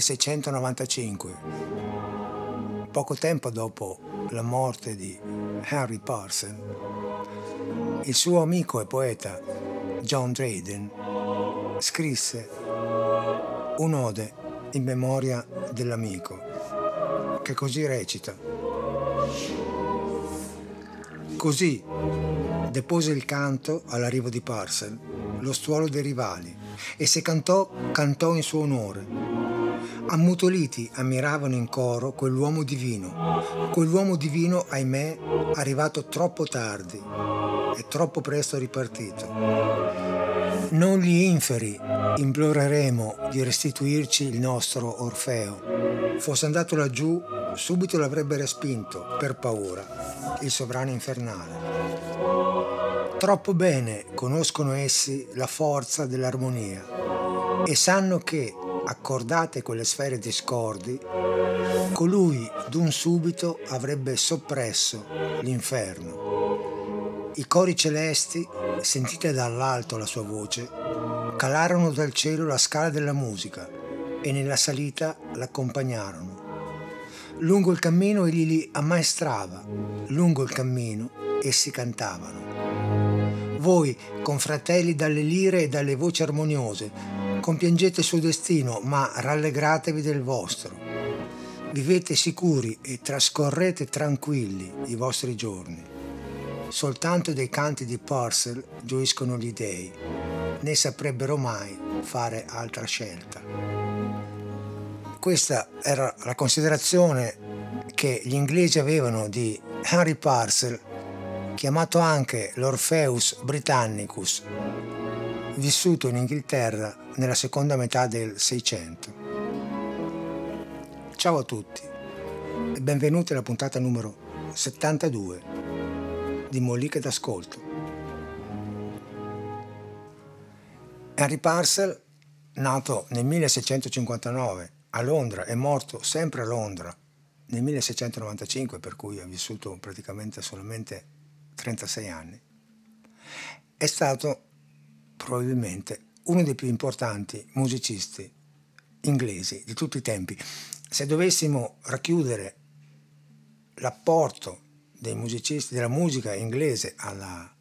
Nel 1695, poco tempo dopo la morte di Henry Parcel, il suo amico e poeta John Dryden scrisse un'ode in memoria dell'amico, che così recita. Così depose il canto all'arrivo di Parcel, lo stuolo dei rivali, e se cantò, cantò in suo onore. Ammutoliti ammiravano in coro quell'uomo divino, quell'uomo divino, ahimè, arrivato troppo tardi e troppo presto ripartito. Non gli inferi imploreremo di restituirci il nostro Orfeo. Fosse andato laggiù, subito l'avrebbe respinto, per paura, il sovrano infernale. Troppo bene conoscono essi la forza dell'armonia e sanno che, accordate quelle sfere discordi, colui d'un subito avrebbe soppresso l'inferno. I cori celesti, sentite dall'alto la sua voce, calarono dal cielo la scala della musica e nella salita l'accompagnarono. Lungo il cammino egli li ammaestrava, lungo il cammino essi cantavano. Voi, confratelli dalle lire e dalle voci armoniose, compiangete il suo destino, ma rallegratevi del vostro. Vivete sicuri e trascorrete tranquilli i vostri giorni. Soltanto dei canti di Parcel gioiscono gli dei, né saprebbero mai fare altra scelta. Questa era la considerazione che gli inglesi avevano di Henry Parcel chiamato anche l'Orpheus Britannicus, vissuto in Inghilterra nella seconda metà del Seicento. Ciao a tutti e benvenuti alla puntata numero 72 di Molliche d'Ascolto. Henry Parcel, nato nel 1659 a Londra e morto sempre a Londra nel 1695, per cui ha vissuto praticamente solamente 36 anni, è stato probabilmente uno dei più importanti musicisti inglesi di tutti i tempi. Se dovessimo racchiudere l'apporto dei musicisti della musica inglese alla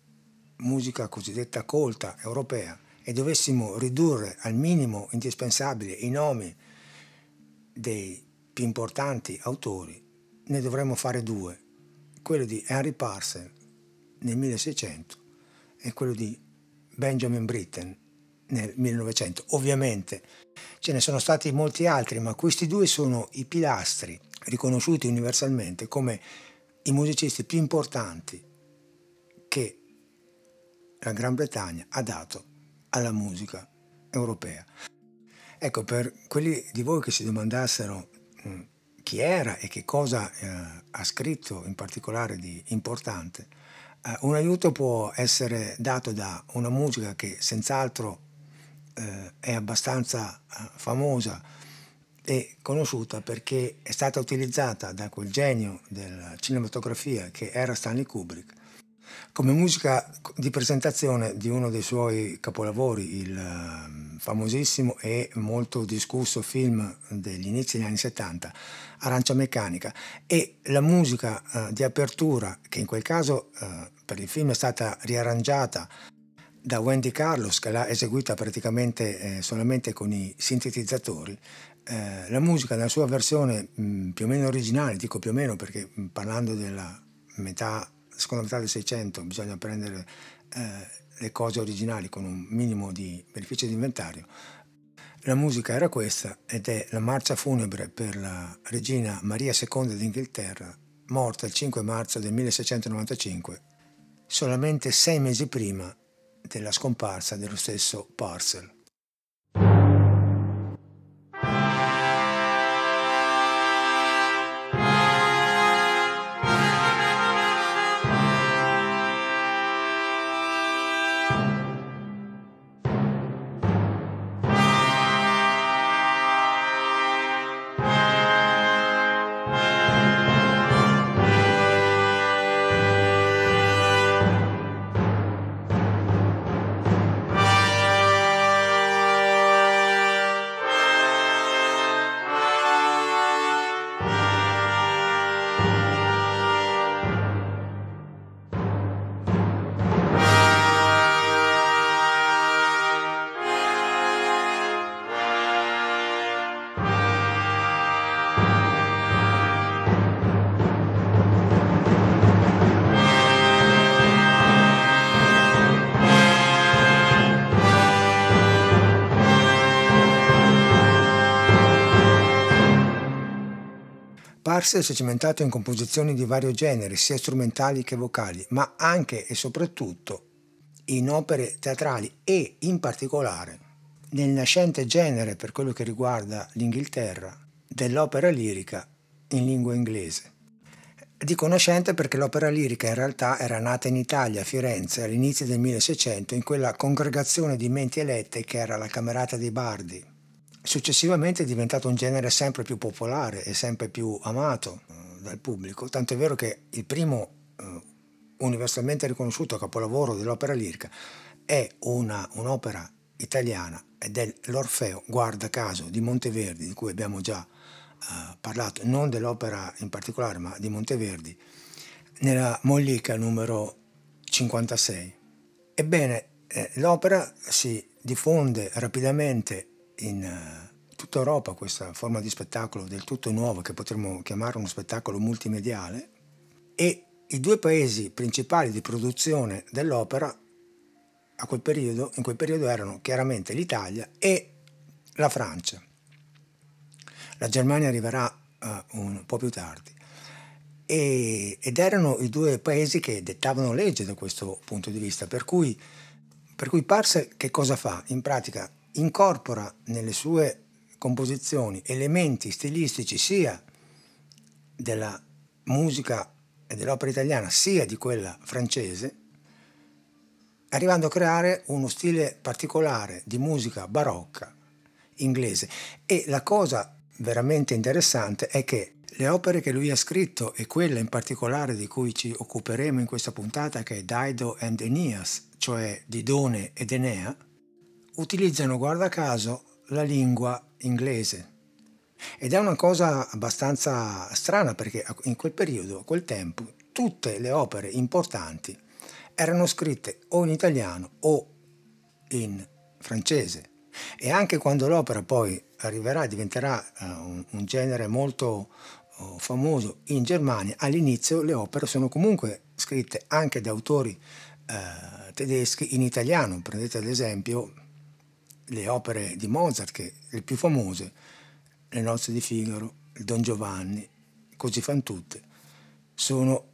musica cosiddetta colta europea e dovessimo ridurre al minimo indispensabile i nomi dei più importanti autori, ne dovremmo fare due, quello di Henry Parcel nel 1600 e quello di Benjamin Britten nel 1900. Ovviamente ce ne sono stati molti altri, ma questi due sono i pilastri riconosciuti universalmente come i musicisti più importanti che la Gran Bretagna ha dato alla musica europea. Ecco, per quelli di voi che si domandassero mm, chi era e che cosa eh, ha scritto in particolare di importante, Uh, un aiuto può essere dato da una musica che senz'altro uh, è abbastanza uh, famosa e conosciuta perché è stata utilizzata da quel genio della cinematografia che era Stanley Kubrick come musica di presentazione di uno dei suoi capolavori, il ehm, famosissimo e molto discusso film degli inizi degli anni 70, Arancia Meccanica, e la musica eh, di apertura, che in quel caso eh, per il film è stata riarrangiata da Wendy Carlos, che l'ha eseguita praticamente eh, solamente con i sintetizzatori, eh, la musica nella sua versione mh, più o meno originale, dico più o meno perché mh, parlando della metà seconda metà del Seicento bisogna prendere eh, le cose originali con un minimo di beneficio di inventario. La musica era questa ed è la marcia funebre per la regina Maria II d'Inghilterra, morta il 5 marzo del 1695, solamente sei mesi prima della scomparsa dello stesso Parcel. Parcel si è cimentato in composizioni di vario genere, sia strumentali che vocali, ma anche e soprattutto in opere teatrali e in particolare nel nascente genere per quello che riguarda l'Inghilterra dell'opera lirica in lingua inglese. Dico nascente perché l'opera lirica in realtà era nata in Italia, a Firenze, all'inizio del 1600, in quella congregazione di menti elette che era la Camerata dei Bardi. Successivamente è diventato un genere sempre più popolare e sempre più amato eh, dal pubblico, tanto è vero che il primo eh, universalmente riconosciuto capolavoro dell'opera lirica è una, un'opera italiana ed è l'Orfeo, guarda caso, di Monteverdi, di cui abbiamo già uh, parlato, non dell'opera in particolare, ma di Monteverdi, nella Mollica numero 56. Ebbene, eh, l'opera si diffonde rapidamente in uh, tutta Europa, questa forma di spettacolo del tutto nuovo, che potremmo chiamare uno spettacolo multimediale, e i due paesi principali di produzione dell'opera a quel periodo, in quel periodo erano chiaramente l'Italia e la Francia. La Germania arriverà uh, un po' più tardi. E, ed erano i due paesi che dettavano legge da questo punto di vista, per cui, per cui Parcel che cosa fa? In pratica incorpora nelle sue composizioni elementi stilistici sia della musica e dell'opera italiana sia di quella francese, arrivando a creare uno stile particolare di musica barocca inglese. E la cosa veramente interessante è che le opere che lui ha scritto e quella in particolare di cui ci occuperemo in questa puntata che è Dido and Aeneas, cioè Didone ed Enea, utilizzano, guarda caso, la lingua inglese. Ed è una cosa abbastanza strana perché in quel periodo, a quel tempo, tutte le opere importanti erano scritte o in italiano o in francese. E anche quando l'opera poi arriverà, diventerà uh, un, un, genere molto uh, famoso in Germania, all'inizio le opere sono comunque scritte anche da autori uh, tedeschi in italiano. Prendete ad esempio le opere di Mozart, che le più famose, Le nozze di Figaro, il Don Giovanni, così fan tutte, sono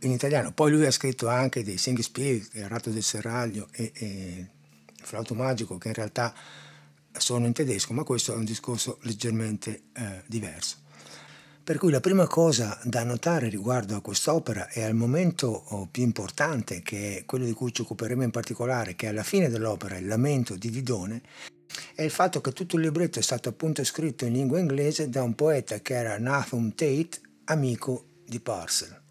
in italiano. Poi lui ha scritto anche dei Singspiel, Il ratto del serraglio e, e Il flauto magico, che in realtà sono in tedesco, ma questo è un discorso leggermente eh, diverso. Per cui la prima cosa da notare riguardo a quest'opera e al momento oh, più importante, che è quello di cui ci occuperemo in particolare, che è alla fine dell'opera, il lamento di Didone, è il fatto che tutto il libretto è stato appunto scritto in lingua inglese da un poeta che era Nathan Tate, amico di Parcel.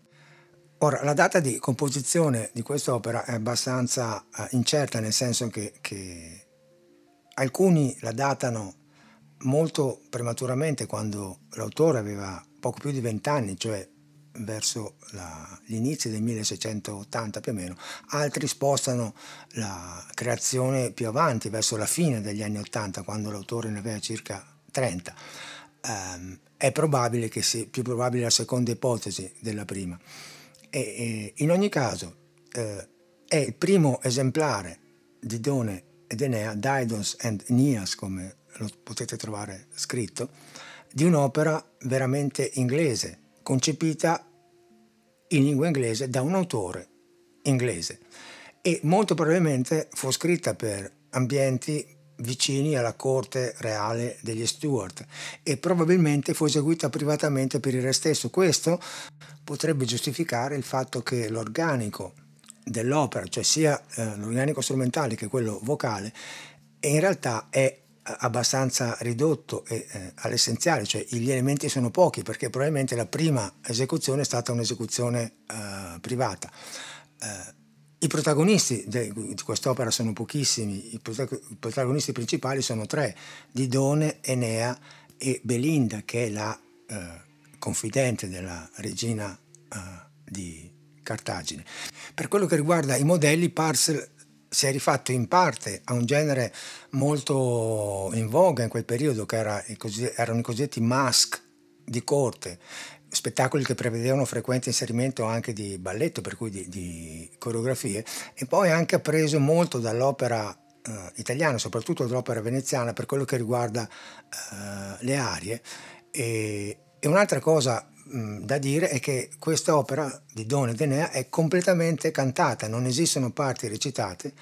Ora, la data di composizione di quest'opera è abbastanza uh, incerta, nel senso che, che, alcuni la datano molto prematuramente quando l'autore aveva poco più di vent'anni, cioè verso la, gli inizi del 1680 più o meno, altri spostano la creazione più avanti, verso la fine degli anni 80, quando l'autore ne aveva circa 30. Um, ehm, è probabile che sia più probabile la seconda ipotesi della prima. E, e in ogni caso eh, è il primo esemplare di Done ed Enea, Didos and Aeneas, come lo potete trovare scritto, di un'opera veramente inglese, concepita in lingua inglese da un autore inglese e molto probabilmente fu scritta per ambienti vicini alla corte reale degli Stuart e probabilmente fu eseguita privatamente per il re stesso. Questo potrebbe giustificare il fatto che l'organico dell'opera, cioè sia eh, l'organico strumentale che quello vocale, in realtà è abbastanza ridotto e, eh, all'essenziale, cioè gli elementi sono pochi perché probabilmente la prima esecuzione è stata un'esecuzione eh, privata. Eh, i protagonisti di quest'opera sono pochissimi, i protagonisti principali sono tre, Didone, Enea e Belinda, che è la eh, confidente della regina eh, di Cartagine. Per quello che riguarda i modelli, Parcel si è rifatto in parte a un genere molto in voga in quel periodo, che era, erano i cosiddetti mask di corte, spettacoli che prevedevano frequente inserimento anche di balletto, per cui di, di coreografie, e poi anche ha preso molto dall'opera eh, italiana, soprattutto dall'opera veneziana, per quello che riguarda eh, le arie. E, e, un'altra cosa mh, da dire è che questa opera di Don ed Enea è completamente cantata, non esistono parti recitate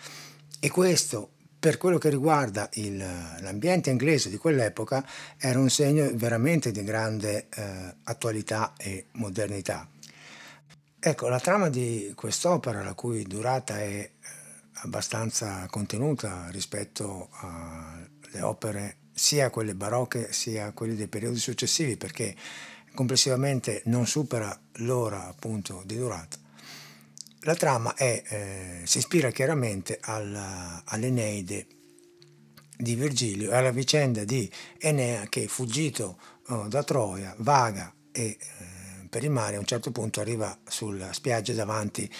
e questo per quello che riguarda il, l'ambiente inglese di quell'epoca era un segno veramente di grande eh, attualità e modernità. Ecco, la trama di quest'opera, la cui durata è eh, abbastanza contenuta rispetto alle opere sia quelle barocche sia quelle dei periodi successivi, perché complessivamente non supera l'ora appunto di durata. La trama è, eh, si ispira chiaramente alla, all'Eneide di Virgilio e alla vicenda di Enea che fuggito oh, da Troia vaga e eh, per il mare a un certo punto arriva sulla spiaggia davanti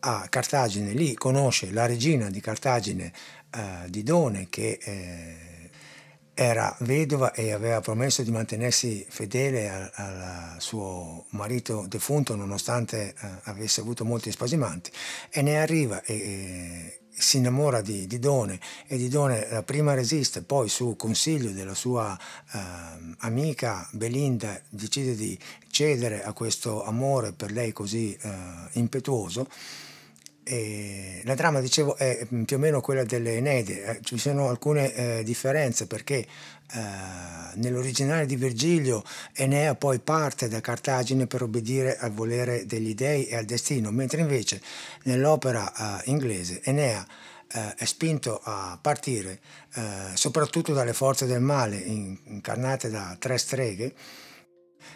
a Cartagine, lì conosce la regina di Cartagine eh, Didone che eh, era vedova e aveva promesso di mantenersi fedele al, suo marito defunto nonostante eh, avesse avuto molti spasimanti e ne arriva e, e si innamora di, di Done e di Done prima resiste, poi su consiglio della sua eh, amica Belinda decide di cedere a questo amore per lei così eh, impetuoso e la trama, dicevo, è più o meno quella delle Enede, eh, ci sono alcune eh, differenze perché eh, nell'originale di Virgilio Enea poi parte da Cartagine per obbedire al volere degli dei e al destino, mentre invece nell'opera eh, inglese Enea eh, è spinto a partire eh, soprattutto dalle forze del male incarnate da tre streghe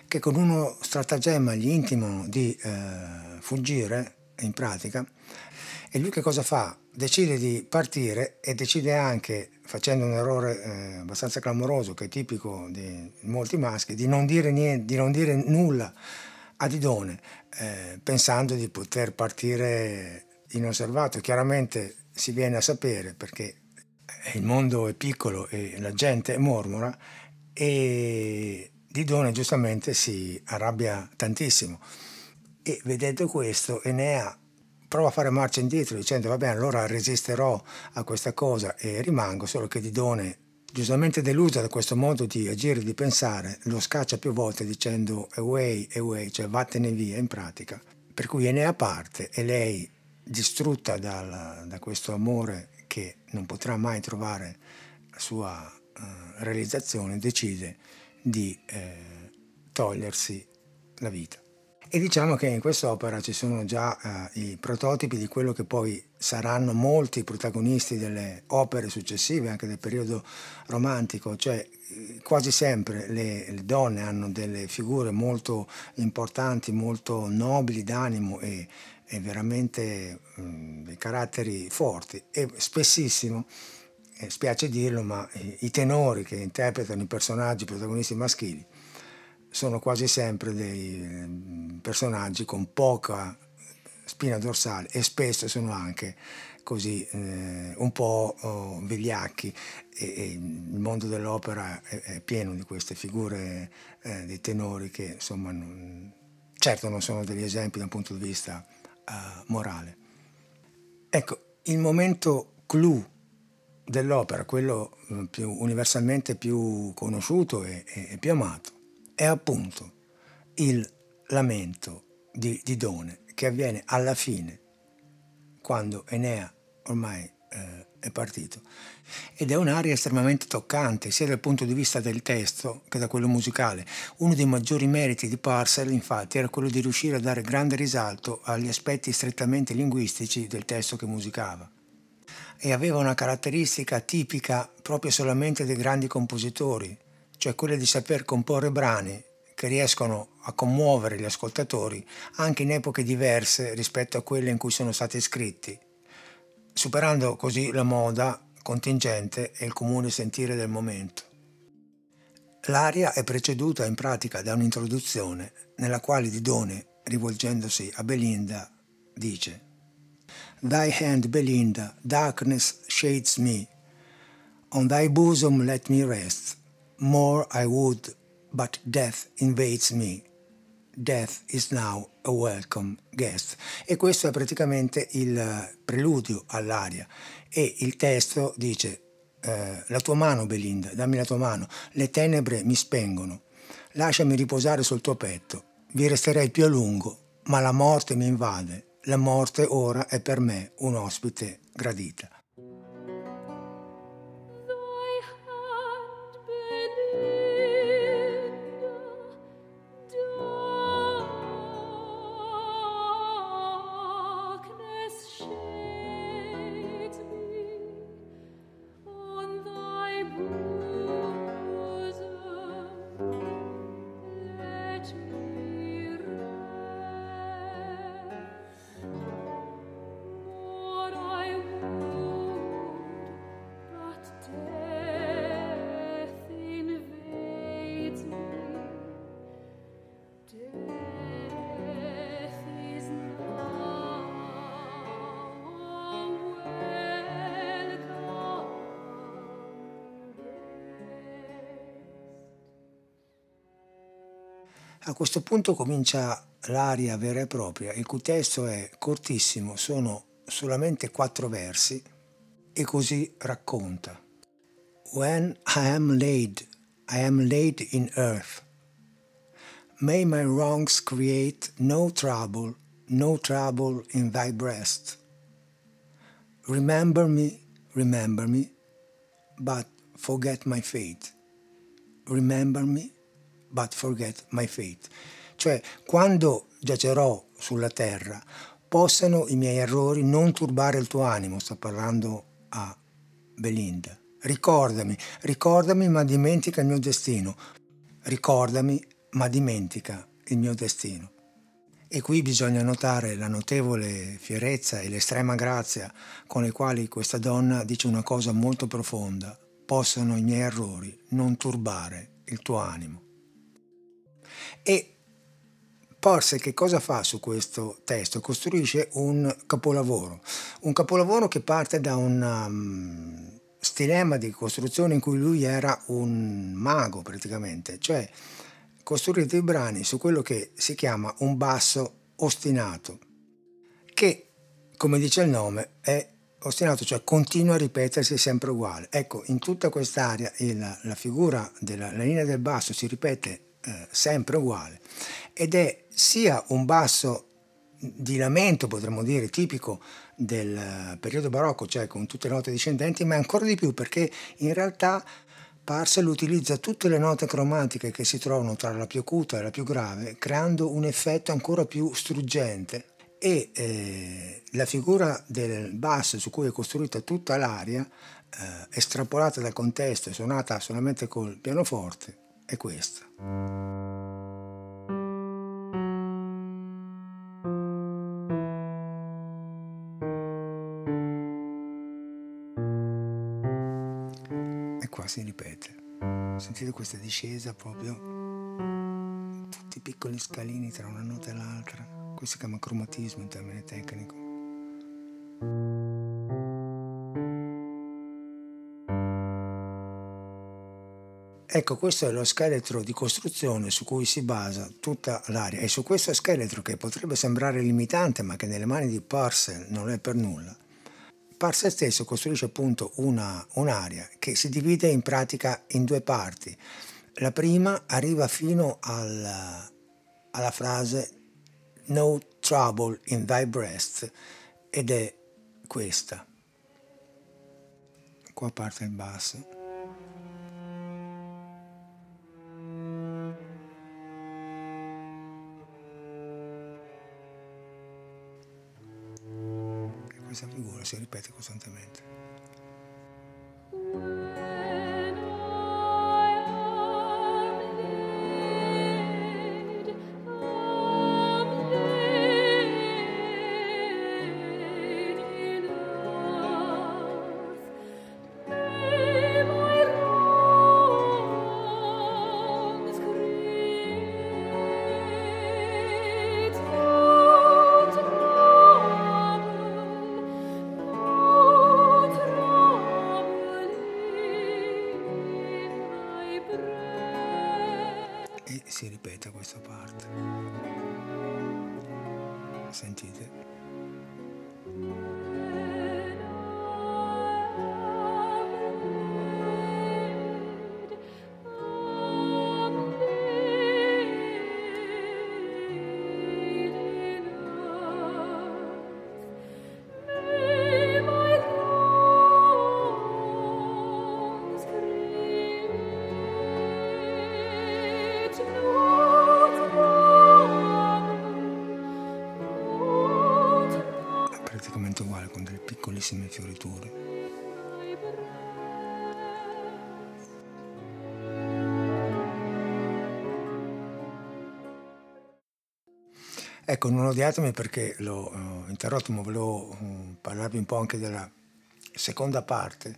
che con uno stratagemma gli intimano di fuggire in pratica e lui che cosa fa? Decide di partire e decide anche, facendo un errore eh, abbastanza clamoroso che è tipico di molti maschi, di non dire, niente, di non dire nulla a Didone, eh, pensando di poter partire inosservato. Chiaramente si viene a sapere perché il mondo è piccolo e la gente mormora e Didone giustamente si arrabbia tantissimo e vedendo questo Enea prova a fare marcia indietro dicendo va bene allora resisterò a questa cosa e rimango, solo che Didone giustamente delusa da questo modo di agire e di pensare lo scaccia più volte dicendo away, away, cioè vattene via in pratica. Per cui Enea parte e lei distrutta dal, da questo amore che non potrà mai trovare la sua uh, realizzazione decide di eh, togliersi la vita. E diciamo che in quest'opera ci sono già eh, i prototipi di quello che poi saranno molti protagonisti delle opere successive, anche del periodo romantico, cioè eh, quasi sempre le, le donne hanno delle figure molto importanti, molto nobili d'animo e, e veramente mh, mm, dei caratteri forti. E spessissimo eh, spiace dirlo, ma i, i tenori che interpretano i personaggi protagonisti maschili sono quasi sempre dei ehm, personaggi con poca spina dorsale e spesso sono anche così eh, un po' oh, vigliacchi e, e, il mondo dell'opera è, è, pieno di queste figure eh, dei tenori che insomma non, certo non sono degli esempi da un punto di vista uh, morale. Ecco, il momento clou dell'opera, quello eh, più universalmente più conosciuto e, e, e più amato, è appunto il lamento di Didone che avviene alla fine, quando Enea ormai eh, è partito. Ed è un'aria estremamente toccante, sia dal punto di vista del testo che da quello musicale. Uno dei maggiori meriti di Parcel, infatti, era quello di riuscire a dare grande risalto agli aspetti strettamente linguistici del testo che musicava. E aveva una caratteristica tipica proprio solamente dei grandi compositori, cioè quella di saper comporre brani che riescono a commuovere gli ascoltatori anche in epoche diverse rispetto a quelle in cui sono stati scritti, superando così la moda contingente e il comune sentire del momento. L'aria è preceduta in pratica da un'introduzione nella quale Didone, rivolgendosi a Belinda, dice Thy hand, Belinda, darkness shades me. On thy bosom let me rest. More I would, but death invades me. Death is now a welcome guest. E questo è praticamente il preludio all'aria. E il testo dice, eh, la tua mano, Belinda, dammi la tua mano, le tenebre mi spengono, lasciami riposare sul tuo petto, vi resterei più a lungo, ma la morte mi invade. La morte ora è per me un ospite gradita. A questo punto comincia l'aria vera e propria, il cui testo è cortissimo, sono solamente quattro versi e così racconta. When I am laid, I am laid in earth. May my wrongs create no trouble, no trouble in thy breast. Remember me, remember me, but forget my fate. Remember me, but forget my fate. Cioè, quando giacerò sulla terra, possano i miei errori non turbare il tuo animo, sta parlando a Belinda. Ricordami, ricordami, ma dimentica il mio destino. Ricordami, ma dimentica il mio destino. E qui bisogna notare la notevole fierezza e l'estrema grazia con le quali questa donna dice una cosa molto profonda. Possano i miei errori non turbare il tuo animo. E Porse che cosa fa su questo testo? Costruisce un capolavoro, un capolavoro che parte da un um, stilema di costruzione in cui lui era un mago praticamente, cioè costruire dei brani su quello che si chiama un basso ostinato, che come dice il nome è ostinato, cioè continua a ripetersi sempre uguale. Ecco, in tutta quest'area la, la figura della la linea del basso si ripete eh, sempre uguale. Ed è sia un basso di lamento, potremmo dire, tipico del periodo barocco, cioè con tutte le note discendenti, ma ancora di più perché in realtà Parcel utilizza tutte le note cromatiche che si trovano tra la più acuta e la più grave, creando un effetto ancora più struggente. E eh, la figura del basso su cui è costruita tutta l'aria, eh, estrapolata dal contesto e suonata solamente col pianoforte, è questa. E qua si ripete. Sentite questa discesa proprio, tutti i piccoli scalini tra una nota e l'altra. Questo si chiama cromatismo in termine tecnico. Ecco, questo è lo scheletro di costruzione su cui si basa tutta l'area e su questo scheletro che potrebbe sembrare limitante ma che nelle mani di Parcel non è per nulla. Parcel stesso costruisce appunto una, un'area che si divide in pratica in due parti. La prima arriva fino alla, alla frase No trouble in thy breast ed è questa. Qua parte il basso. Si ripete costantemente. Bellissime fioriture. Ecco, non odiatemi perché l'ho uh, interrotto, ma volevo uh, parlarvi un po' anche della seconda parte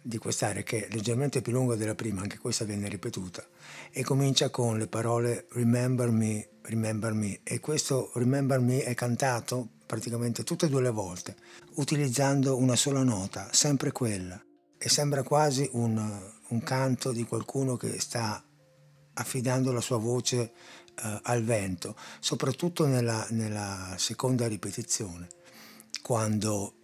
di quest'area che è leggermente più lunga della prima, anche questa viene ripetuta, e comincia con le parole Remember me, remember me, e questo Remember me è cantato praticamente tutte e due le volte, utilizzando una sola nota, sempre quella, e sembra quasi un, un canto di qualcuno che sta affidando la sua voce uh, al vento, soprattutto nella, nella, seconda ripetizione, quando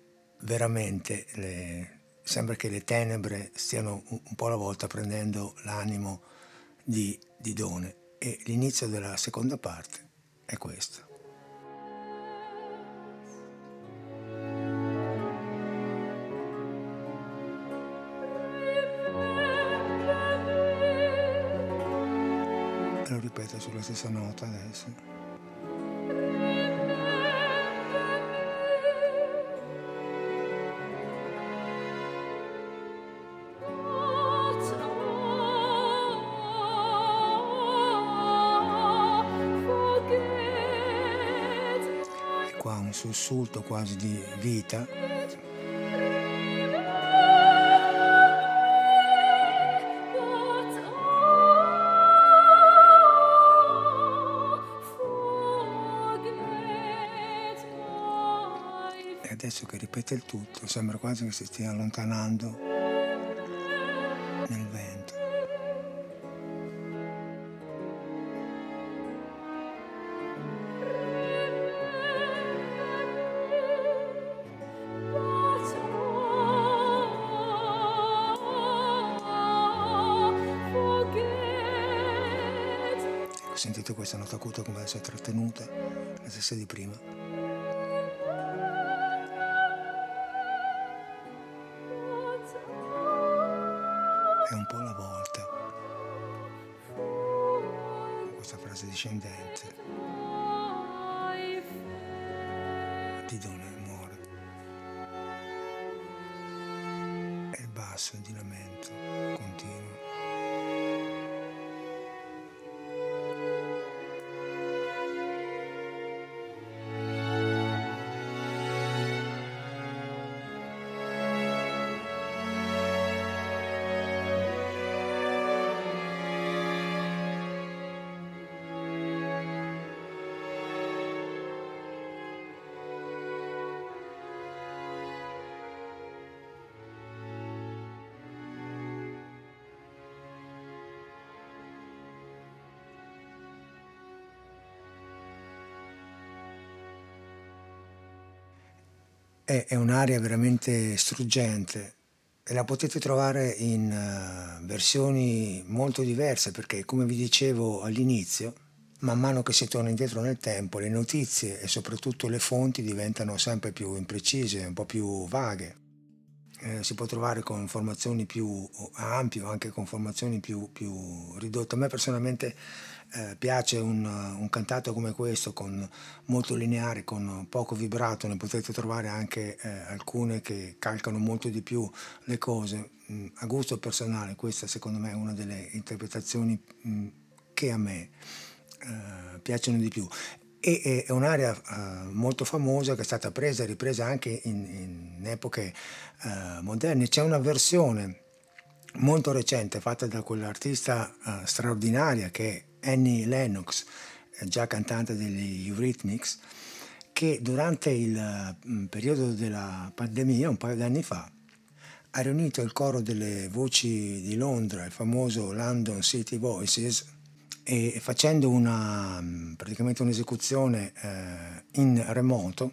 veramente le, sembra che le tenebre stiano un, un, po' alla volta prendendo l'animo di, di Done e l'inizio della seconda parte è questo. Sulla stessa nota adesso. Sussulto quasi di vita ripete il tutto sembra quasi che si stia allontanando nel vento. Sentite questa nota acuta come si è trattenuta, la stessa di prima. Discendente di Done muore e il basso di lamento è, è un'area veramente struggente e la potete trovare in uh, versioni molto diverse perché come vi dicevo all'inizio man mano che si torna indietro nel tempo le notizie e soprattutto le fonti diventano sempre più imprecise, un po' più vaghe. Eh, si può trovare con informazioni più ampie o anche con informazioni più, più ridotte. A me personalmente eh, piace un, un, cantato come questo, con molto lineare, con poco vibrato, ne potete trovare anche eh, alcune che calcano molto di più le cose. Mm, a gusto personale, questa secondo me è una delle interpretazioni mm, che a me eh, piacciono di più. E è un'area uh, molto famosa che è stata presa e ripresa anche in, in epoche uh, moderne. C'è una versione molto recente fatta da quell'artista uh, straordinaria che è Annie Lennox, già cantante degli Eurythmics, che durante il mm, periodo della pandemia, un paio di anni fa, ha riunito il coro delle voci di Londra, il famoso London City Voices, e facendo una, praticamente un'esecuzione eh, in remoto,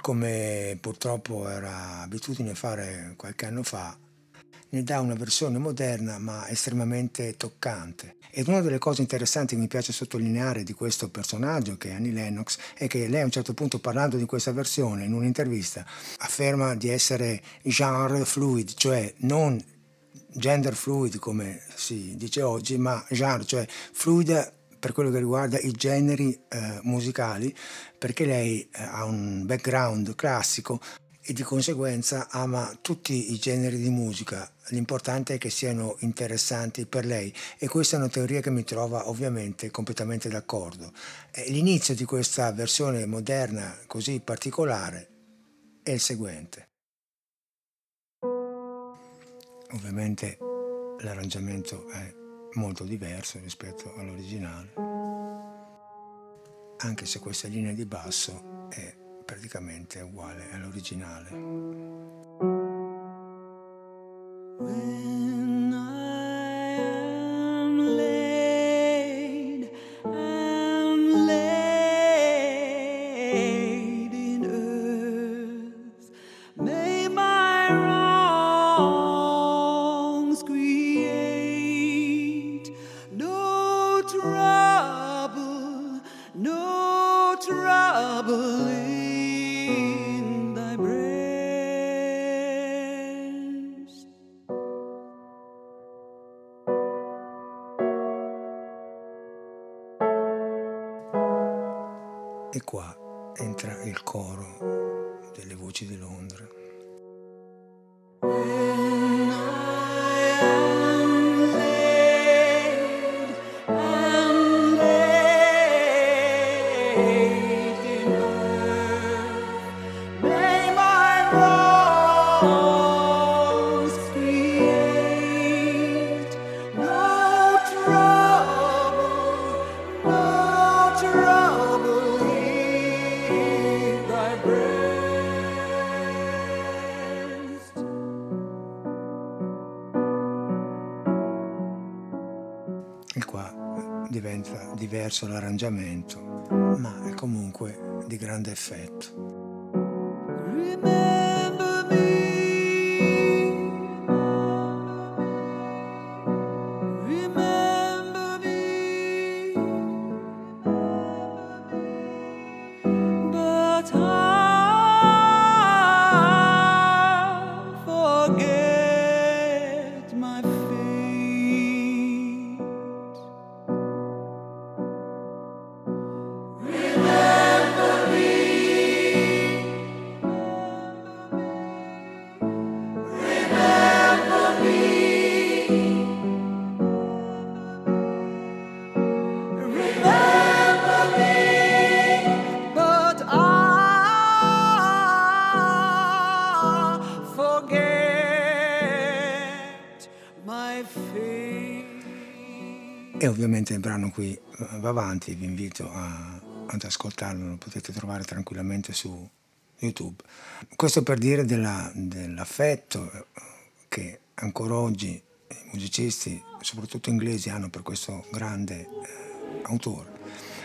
come purtroppo era abitudine fare qualche anno fa, ne dà una versione moderna ma estremamente toccante. Ed una delle cose interessanti che mi piace sottolineare di questo personaggio, che è Annie Lennox, è che lei a un certo punto parlando di questa versione in un'intervista afferma di essere genre fluid, cioè non gender fluid come si dice oggi, ma genre, cioè fluida per quello che riguarda i generi eh, musicali, perché lei eh, ha un background classico e di conseguenza ama tutti i generi di musica. L'importante è che siano interessanti per lei e questa è una teoria che mi trova ovviamente completamente d'accordo. L'inizio di questa versione moderna così particolare è il seguente. Ovviamente l'arrangiamento è molto diverso rispetto all'originale, anche se questa linea di basso è praticamente uguale all'originale. Coro delle voci di Londra. Diverso l'arrangiamento, ma è comunque di grande effetto. Ovviamente il brano qui eh, va avanti, vi invito a- ad ascoltarlo, lo potete trovare tranquillamente su YouTube. Questo per dire della- dell'affetto eh, che ancora oggi i musicisti, soprattutto inglesi, hanno per questo grande eh, autore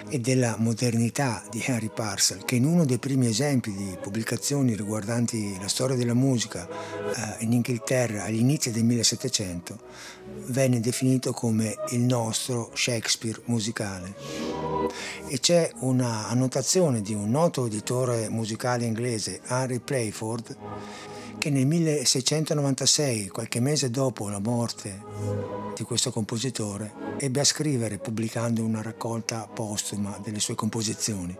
e della modernità di Henry Purcell, che in uno dei primi esempi di pubblicazioni riguardanti la storia della musica eh, in Inghilterra agli inizi del 1700 venne definito come il nostro Shakespeare musicale. E c'è una annotazione di un noto editore musicale inglese, Henry Playford, che nel 1696, qualche mese dopo la morte di questo compositore, ebbe a scrivere pubblicando una raccolta postuma delle sue composizioni.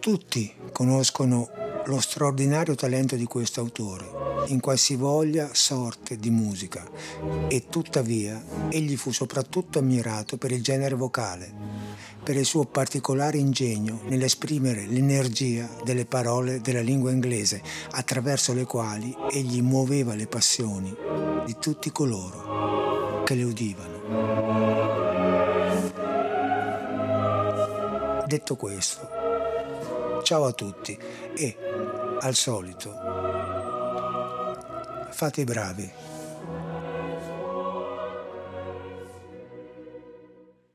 Tutti conoscono lo straordinario talento di questo autore in qualsivoglia sorte di musica e tuttavia egli fu soprattutto ammirato per il genere vocale, per il suo particolare ingegno nell'esprimere l'energia delle parole della lingua inglese attraverso le quali egli muoveva le passioni di tutti coloro che le udivano. Detto questo, ciao a tutti e al solito fate i bravi.